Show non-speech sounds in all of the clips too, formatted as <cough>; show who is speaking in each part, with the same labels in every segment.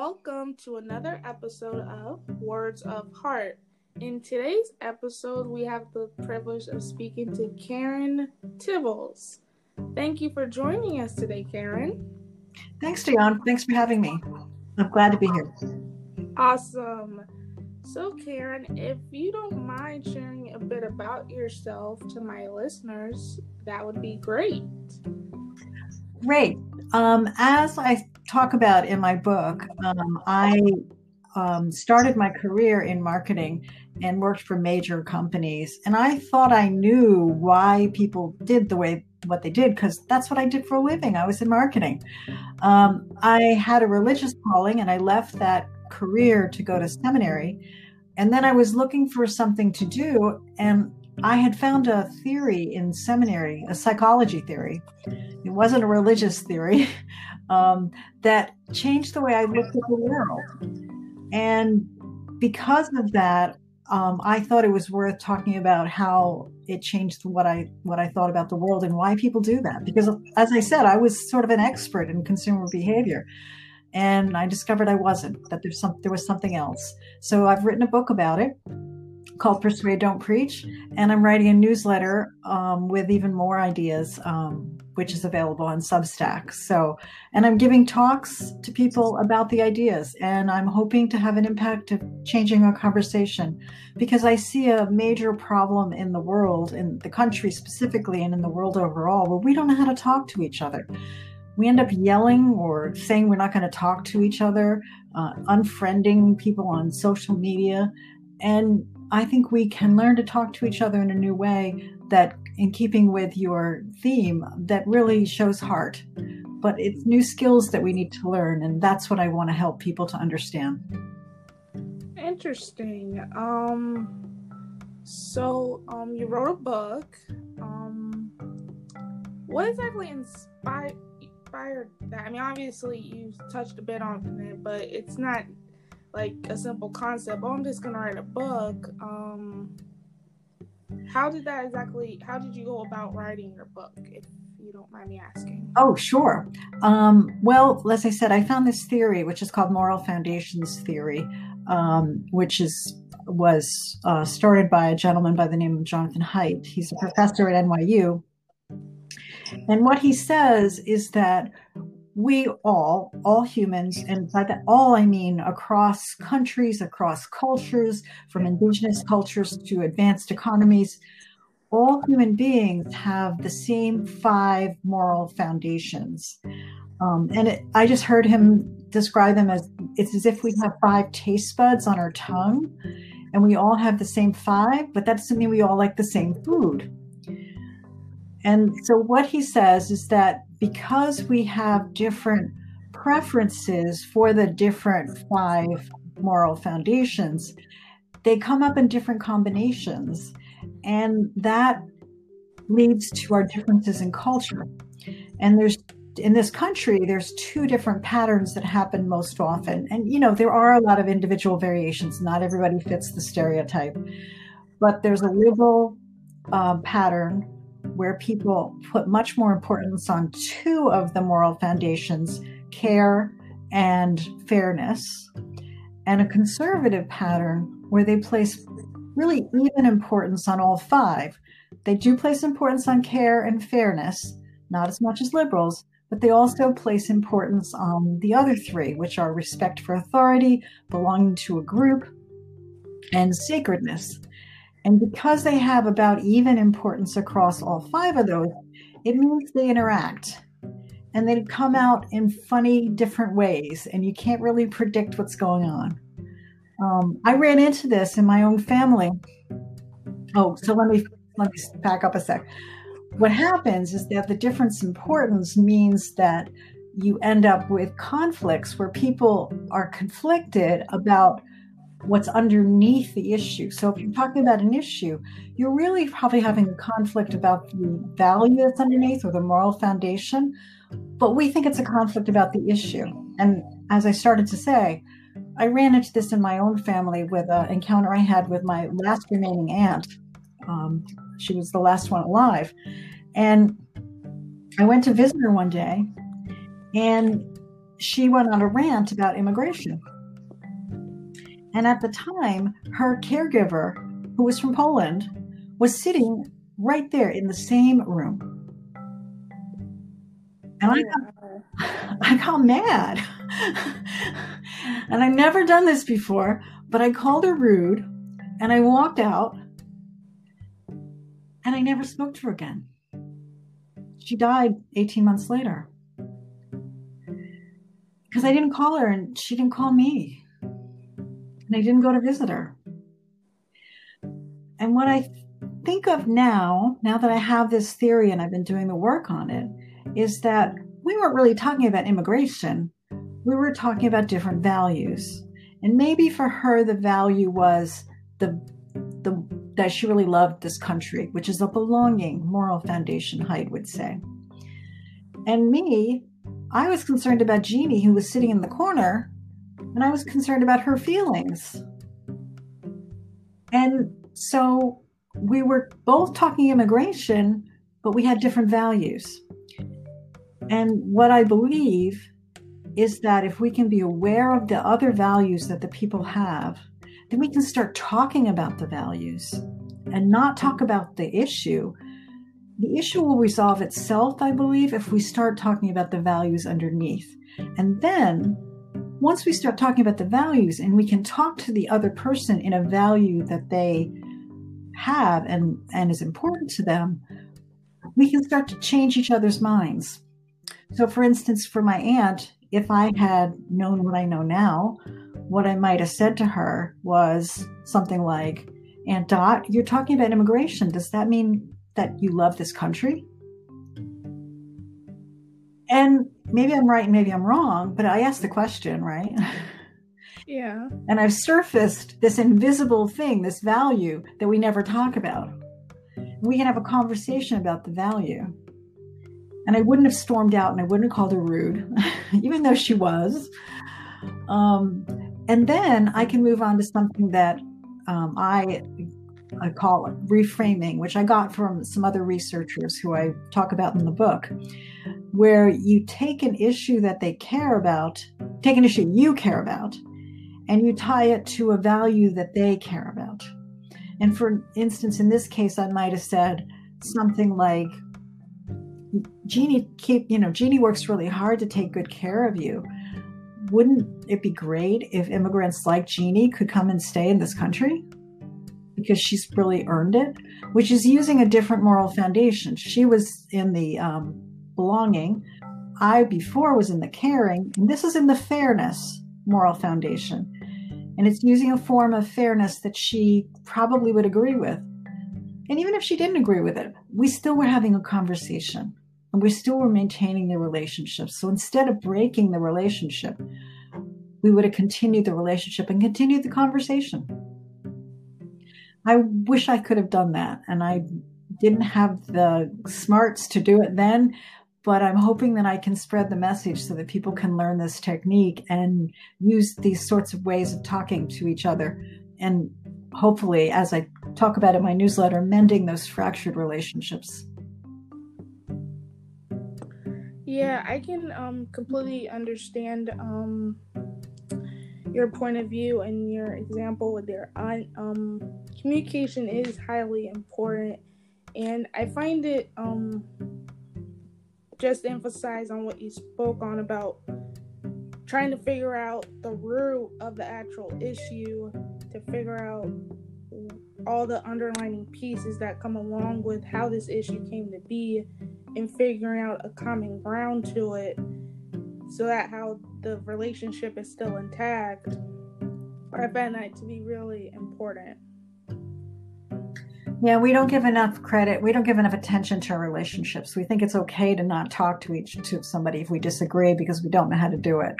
Speaker 1: welcome to another episode of Words of Heart. In today's episode, we have the privilege of speaking to Karen Tibbals. Thank you for joining us today, Karen.
Speaker 2: Thanks, Dion. Thanks for having me. I'm glad to be here.
Speaker 1: Awesome. So, Karen, if you don't mind sharing a bit about yourself to my listeners, that would be great.
Speaker 2: Great. Um, as I talk about in my book, um, I um, started my career in marketing and worked for major companies. And I thought I knew why people did the way what they did because that's what I did for a living. I was in marketing. Um, I had a religious calling and I left that career to go to seminary. And then I was looking for something to do. And I had found a theory in seminary, a psychology theory. It wasn't a religious theory <laughs> um, that changed the way I looked at the world. And because of that, um, I thought it was worth talking about how it changed what I what I thought about the world and why people do that. Because, as I said, I was sort of an expert in consumer behavior, and I discovered I wasn't. That there's some there was something else. So I've written a book about it called Persuade Don't Preach, and I'm writing a newsletter um, with even more ideas, um, which is available on Substack. So, and I'm giving talks to people about the ideas, and I'm hoping to have an impact of changing our conversation because I see a major problem in the world, in the country specifically, and in the world overall, where we don't know how to talk to each other. We end up yelling or saying we're not going to talk to each other, uh, unfriending people on social media. And I think we can learn to talk to each other in a new way that, in keeping with your theme, that really shows heart. But it's new skills that we need to learn, and that's what I want to help people to understand.
Speaker 1: Interesting. Um, so um, you wrote a book. Um, what exactly inspired inspired that? I mean, obviously you touched a bit on it, but it's not like a simple concept. Oh, I'm just gonna write a book. Um, how did that exactly? How did you go about writing your book? If you don't mind me asking.
Speaker 2: Oh, sure. Um, well, as I said, I found this theory, which is called moral foundations theory, um, which is was uh, started by a gentleman by the name of Jonathan Haidt. He's a professor at NYU. And what he says is that we all, all humans, and by that all I mean across countries, across cultures, from indigenous cultures to advanced economies, all human beings have the same five moral foundations. Um, and it, I just heard him describe them as it's as if we have five taste buds on our tongue, and we all have the same five, but that doesn't mean we all like the same food. And so, what he says is that because we have different preferences for the different five moral foundations, they come up in different combinations. And that leads to our differences in culture. And there's in this country, there's two different patterns that happen most often. And, you know, there are a lot of individual variations. Not everybody fits the stereotype. But there's a liberal uh, pattern where people put much more importance on two of the moral foundations care and fairness, and a conservative pattern where they place really even importance on all five. They do place importance on care and fairness, not as much as liberals, but they also place importance on the other three, which are respect for authority, belonging to a group, and sacredness. And because they have about even importance across all five of those, it means they interact and they come out in funny, different ways, and you can't really predict what's going on. Um, I ran into this in my own family. Oh, so let me let me back up a sec. What happens is that the difference importance means that you end up with conflicts where people are conflicted about what's underneath the issue. So if you're talking about an issue, you're really probably having a conflict about the value that's underneath or the moral foundation. But we think it's a conflict about the issue. And as I started to say, I ran into this in my own family with an encounter I had with my last remaining aunt. Um, she was the last one alive. And I went to visit her one day, and she went on a rant about immigration. And at the time, her caregiver, who was from Poland, was sitting right there in the same room. And I got, <laughs> I got mad. <laughs> and I've never done this before, but I called her rude and I walked out and I never spoke to her again. She died 18 months later because I didn't call her and she didn't call me. And I didn't go to visit her. And what I think of now, now that I have this theory and I've been doing the work on it, is that we weren't really talking about immigration. We were talking about different values. And maybe for her, the value was the, the that she really loved this country, which is a belonging moral foundation, Haidt would say. And me, I was concerned about Jeannie, who was sitting in the corner, and I was concerned about her feelings. And so we were both talking immigration, but we had different values. And what I believe is that if we can be aware of the other values that the people have, then we can start talking about the values and not talk about the issue. The issue will resolve itself, I believe, if we start talking about the values underneath. And then once we start talking about the values and we can talk to the other person in a value that they have and, and is important to them, we can start to change each other's minds. So, for instance, for my aunt, if I had known what I know now, what I might have said to her was something like, Aunt Dot, you're talking about immigration. Does that mean that you love this country? And maybe I'm right, maybe I'm wrong, but I asked the question, right?
Speaker 1: Yeah.
Speaker 2: And I've surfaced this invisible thing, this value that we never talk about. We can have a conversation about the value. And I wouldn't have stormed out and I wouldn't have called her rude, <laughs> even though she was. Um, and then I can move on to something that um, I I call reframing, which I got from some other researchers who I talk about in the book, where you take an issue that they care about, take an issue you care about, and you tie it to a value that they care about. And for instance, in this case, I might have said something like, Jeannie keep, you know, Jeannie works really hard to take good care of you. Wouldn't it be great if immigrants like Jeannie could come and stay in this country? Because she's really earned it, which is using a different moral foundation. She was in the um, belonging. I before was in the caring, and this is in the fairness moral foundation. And it's using a form of fairness that she probably would agree with. And even if she didn't agree with it, we still were having a conversation and we still were maintaining the relationship. So instead of breaking the relationship, we would have continued the relationship and continued the conversation. I wish I could have done that. And I didn't have the smarts to do it then, but I'm hoping that I can spread the message so that people can learn this technique and use these sorts of ways of talking to each other. And hopefully, as I talk about in my newsletter, mending those fractured relationships.
Speaker 1: Yeah, I can um, completely understand um, your point of view and your example with your aunt. Um, communication is highly important, and I find it um, just emphasize on what you spoke on about trying to figure out the root of the actual issue to figure out all the underlining pieces that come along with how this issue came to be and figuring out a common ground to it so that how the relationship is still intact i find that to be really important
Speaker 2: yeah, we don't give enough credit. We don't give enough attention to our relationships. We think it's okay to not talk to each to somebody if we disagree because we don't know how to do it.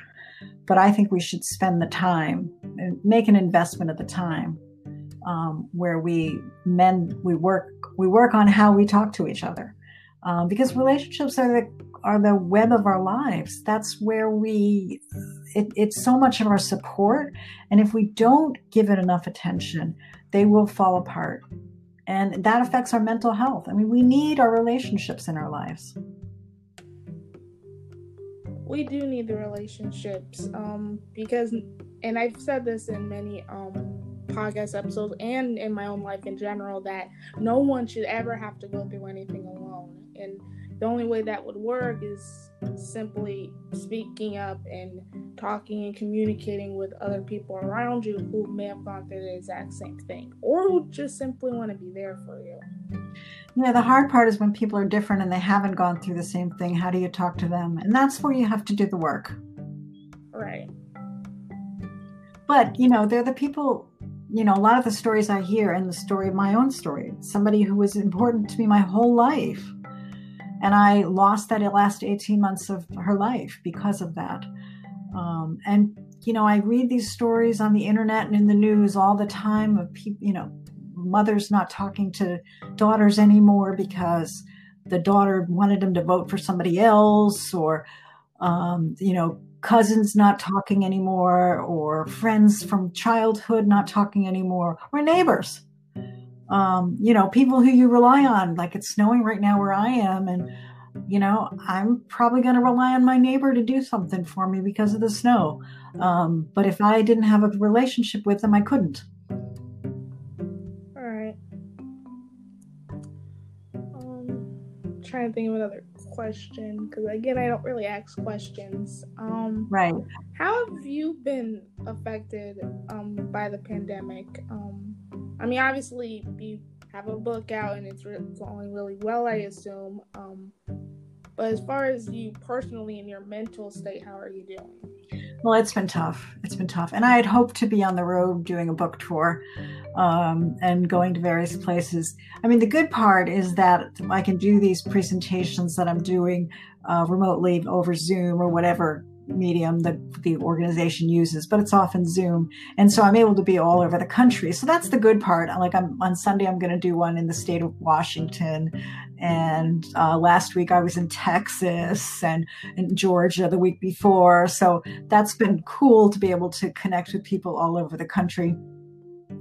Speaker 2: But I think we should spend the time and make an investment of the time um, where we mend, we work, we work on how we talk to each other, um, because relationships are the are the web of our lives. That's where we. It, it's so much of our support, and if we don't give it enough attention, they will fall apart and that affects our mental health. I mean, we need our relationships in our lives.
Speaker 1: we do need the relationships um, because, and I've said this in many um, podcast episodes and in my own life in general, that no one should ever have to go through anything alone. And the only way that would work is simply speaking up and talking and communicating with other people around you who may have gone through the exact same thing or who just simply want to be there for you.
Speaker 2: Yeah, the hard part is when people are different and they haven't gone through the same thing. How do you talk to them? And that's where you have to do the work.
Speaker 1: Right.
Speaker 2: But, you know, they're the people, you know, a lot of the stories I hear and the story of my own story, somebody who was important to me my whole life. And I lost that last 18 months of her life because of that. Um, and, you know, I read these stories on the internet and in the news all the time of people, you know, mothers not talking to daughters anymore because the daughter wanted them to vote for somebody else or um, you know cousins not talking anymore or friends from childhood not talking anymore or neighbors um, you know people who you rely on like it's snowing right now where i am and you know i'm probably going to rely on my neighbor to do something for me because of the snow um, but if i didn't have a relationship with them i couldn't All right.
Speaker 1: Um trying to think of another question because again, I don't really ask questions. Um,
Speaker 2: right.
Speaker 1: How have you been affected um, by the pandemic? Um, I mean, obviously, you have a book out and it's going really well, I assume. Um, but as far as you personally and your mental state, how are you doing?
Speaker 2: Well, it's been tough. It's been tough. And I had hoped to be on the road doing a book tour um, and going to various places. I mean, the good part is that I can do these presentations that I'm doing uh, remotely over Zoom or whatever medium that the organization uses, but it's often Zoom. And so I'm able to be all over the country. So that's the good part. Like I'm on Sunday, I'm going to do one in the state of Washington. And uh, last week I was in Texas and Georgia the week before. So that's been cool to be able to connect with people all over the country.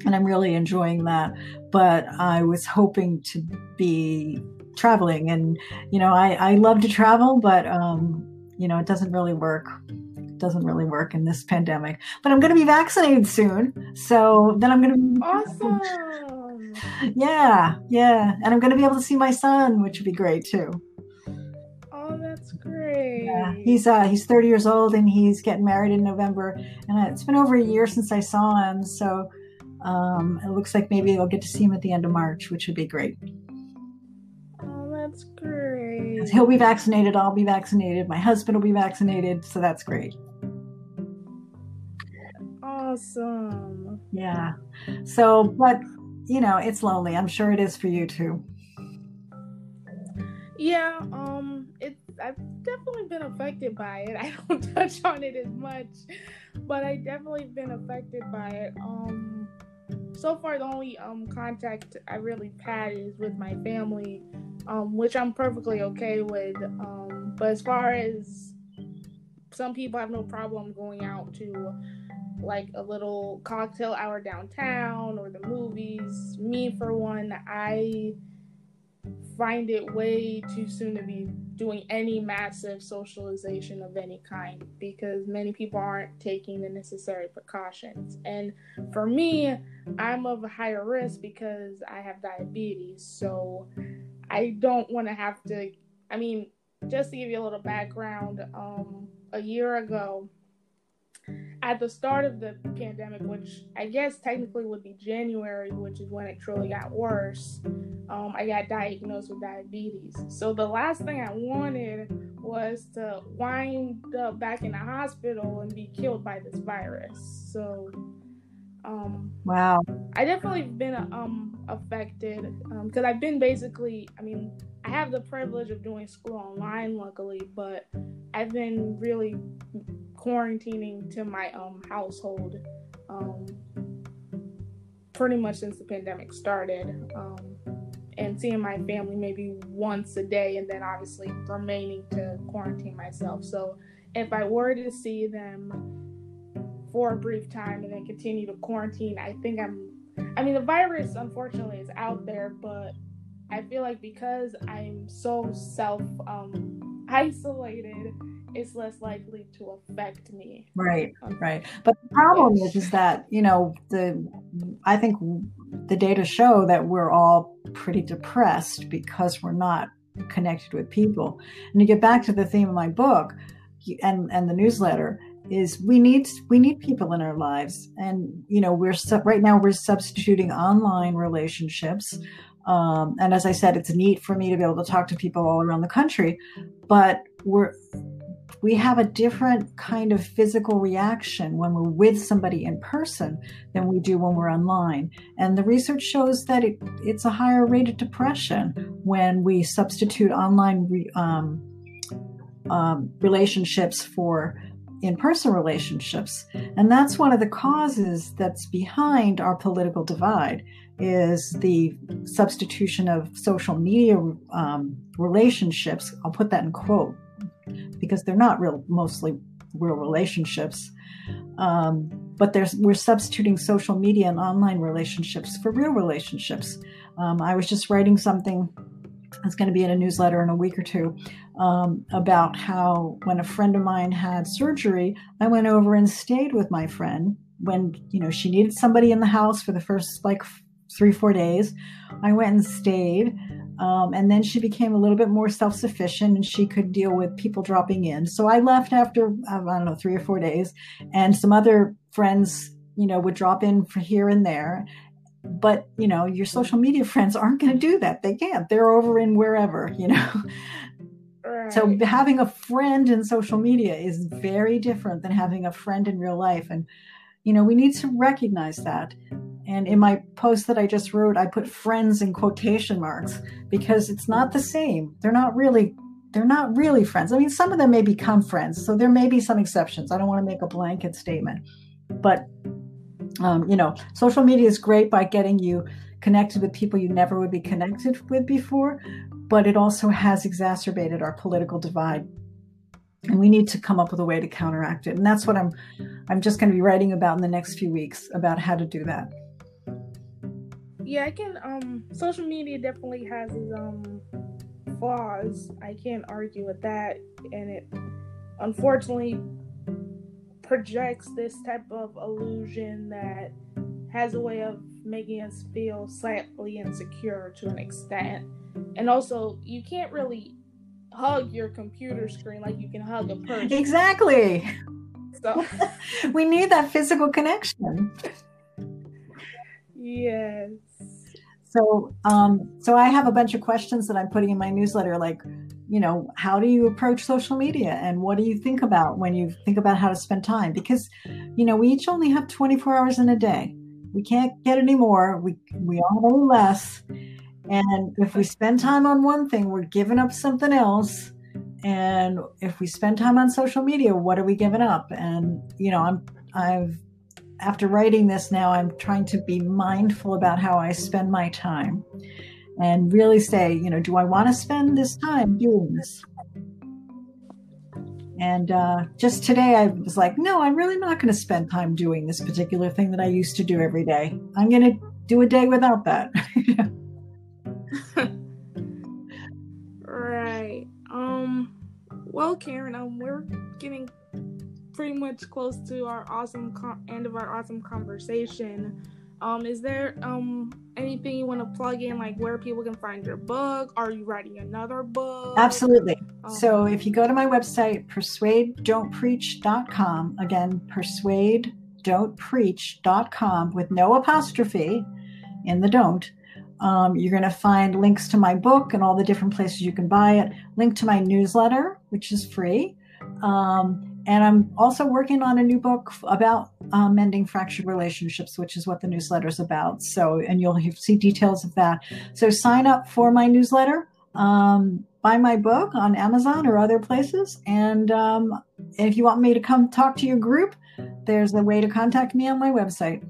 Speaker 2: And I'm really enjoying that. But I was hoping to be traveling and you know I, I love to travel but um you know, it doesn't really work. It doesn't really work in this pandemic. But I'm going to be vaccinated soon, so then I'm going to
Speaker 1: be awesome. <laughs>
Speaker 2: Yeah, yeah, and I'm going to be able to see my son, which would be great too.
Speaker 1: Oh, that's great.
Speaker 2: Yeah, he's uh he's 30 years old and he's getting married in November, and it's been over a year since I saw him, so um, it looks like maybe I'll get to see him at the end of March, which would be great.
Speaker 1: Great. <laughs>
Speaker 2: He'll be vaccinated. I'll be vaccinated. My husband will be vaccinated. So that's great.
Speaker 1: Awesome.
Speaker 2: Yeah. So, but, you know, it's lonely. I'm sure it is for you too.
Speaker 1: Yeah. Um, it I've definitely been affected by it. <laughs> I don't touch on it as much, but I definitely been affected by it. Um, so far the only um contact I really had is with my family, um, which I'm perfectly okay with. Um, but as far as some people have no problem going out to like a little cocktail hour downtown or the movies. Me for one, I find it way too soon to be doing any massive socialization of any kind because many people aren't taking the necessary precautions. And for me, I'm of a higher risk because I have diabetes. So I don't want to have to, I mean, just to give you a little background, um, a year ago, at the start of the pandemic, which I guess technically would be January, which is when it truly got worse, um, I got diagnosed with diabetes. So the last thing I wanted was to wind up back in the hospital and be killed by this virus. So, um,
Speaker 2: wow,
Speaker 1: I definitely been um affected because um, I've been basically, I mean, I have the privilege of doing school online, luckily, but I've been really quarantining to my um household um pretty much since the pandemic started um and seeing my family maybe once a day and then obviously remaining to quarantine myself. So if i were to see them for a brief time and then continue to quarantine i think i'm i mean the virus unfortunately is out there but i feel like because i'm so self um isolated it's less likely to affect me.
Speaker 2: Right, right. But the problem is, is that you know the I think the data show that we're all pretty depressed because we're not connected with people. And to get back to the theme of my book and and the newsletter is we need we need people in our lives and you know we're right now we're substituting online relationships um, and as i said it's neat for me to be able to talk to people all around the country but we're we have a different kind of physical reaction when we're with somebody in person than we do when we're online. And the research shows that it, it's a higher rate of depression when we substitute online re, um, um, relationships for in person relationships. And that's one of the causes that's behind our political divide is the substitution of social media um, relationships. I'll put that in quote because they're not real, mostly real relationships. Um, but there's, we're substituting social media and online relationships for real relationships. Um, I was just writing something that's going to be in a newsletter in a week or two um, about how when a friend of mine had surgery, I went over and stayed with my friend when you know she needed somebody in the house for the first like three four days. I went and stayed. Um, and then she became a little bit more self sufficient and she could deal with people dropping in. So I left after, I don't know, three or four days. And some other friends, you know, would drop in for here and there. But, you know, your social media <laughs> friends aren't going to do that. They can't. They're over in wherever, you know. Right. So having a friend in social media is very different than having a friend in real life. And, you know, we need to recognize that. And in my post that I just wrote, I put friends in quotation marks because it's not the same. They're not really they're not really friends. I mean, some of them may become friends, so there may be some exceptions. I don't want to make a blanket statement, but um, you know, social media is great by getting you connected with people you never would be connected with before, but it also has exacerbated our political divide. And we need to come up with a way to counteract it. And that's what i'm i'm just going to be writing about in the next few weeks about how to do that.
Speaker 1: Yeah i can um social media definitely has its um flaws. I can't argue with that. And it unfortunately projects this type of illusion that has a way of making us feel slightly insecure to an extent and also you can't really hug your computer screen like you can hug a person.
Speaker 2: Exactly. So <laughs> we need that physical connection.
Speaker 1: Yes.
Speaker 2: So, um, so I have a bunch of questions that I'm putting in my newsletter, like, you know, how do you approach social media, and what do you think about when you think about how to spend time? Because, you know, we each only have 24 hours in a day. We can't get any more. We we all any less, and if we spend time on one thing, we're giving up something else. And if we spend time on social media, what are we giving up? And you know, I'm I've after writing this now, I'm trying to be mindful about how I spend my time and really say, you know, do I want to spend this time doing this? And uh, just today, I was like, no, I'm really not going to spend time doing this particular thing that I used to do every day. I'm going to do a day without that. <laughs>
Speaker 1: right. Um. Well, Karen, um, we're getting pretty much close to our awesome con- end of our awesome conversation. Um, is there um anything you want to plug in, like where people can find your book? Are you writing another book?
Speaker 2: Absolutely. Um, so if you go to my website, persuadedon'tpreach.com, again, persuadedon'tpreach.com with no apostrophe in the don't, um, you're going to find links to my book and all the different places you can buy it, link to my newsletter, which is free. Um, and I'm also working on a new book about uh, mending fractured relationships, which is what the newsletter is about. So, and you'll see details of that. So, sign up for my newsletter, um, buy my book on Amazon or other places. And um, if you want me to come talk to your group, there's a way to contact me on my website.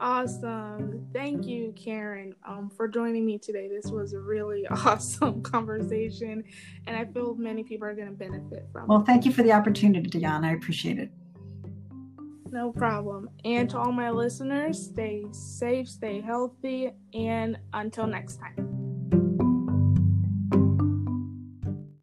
Speaker 1: Awesome. Thank you, Karen, um, for joining me today. This was a really <laughs> awesome conversation, and I feel many people are going to benefit from
Speaker 2: well, it. Well, thank you for the opportunity, Dion. I appreciate it.
Speaker 1: No problem. And to all my listeners, stay safe, stay healthy, and until next time.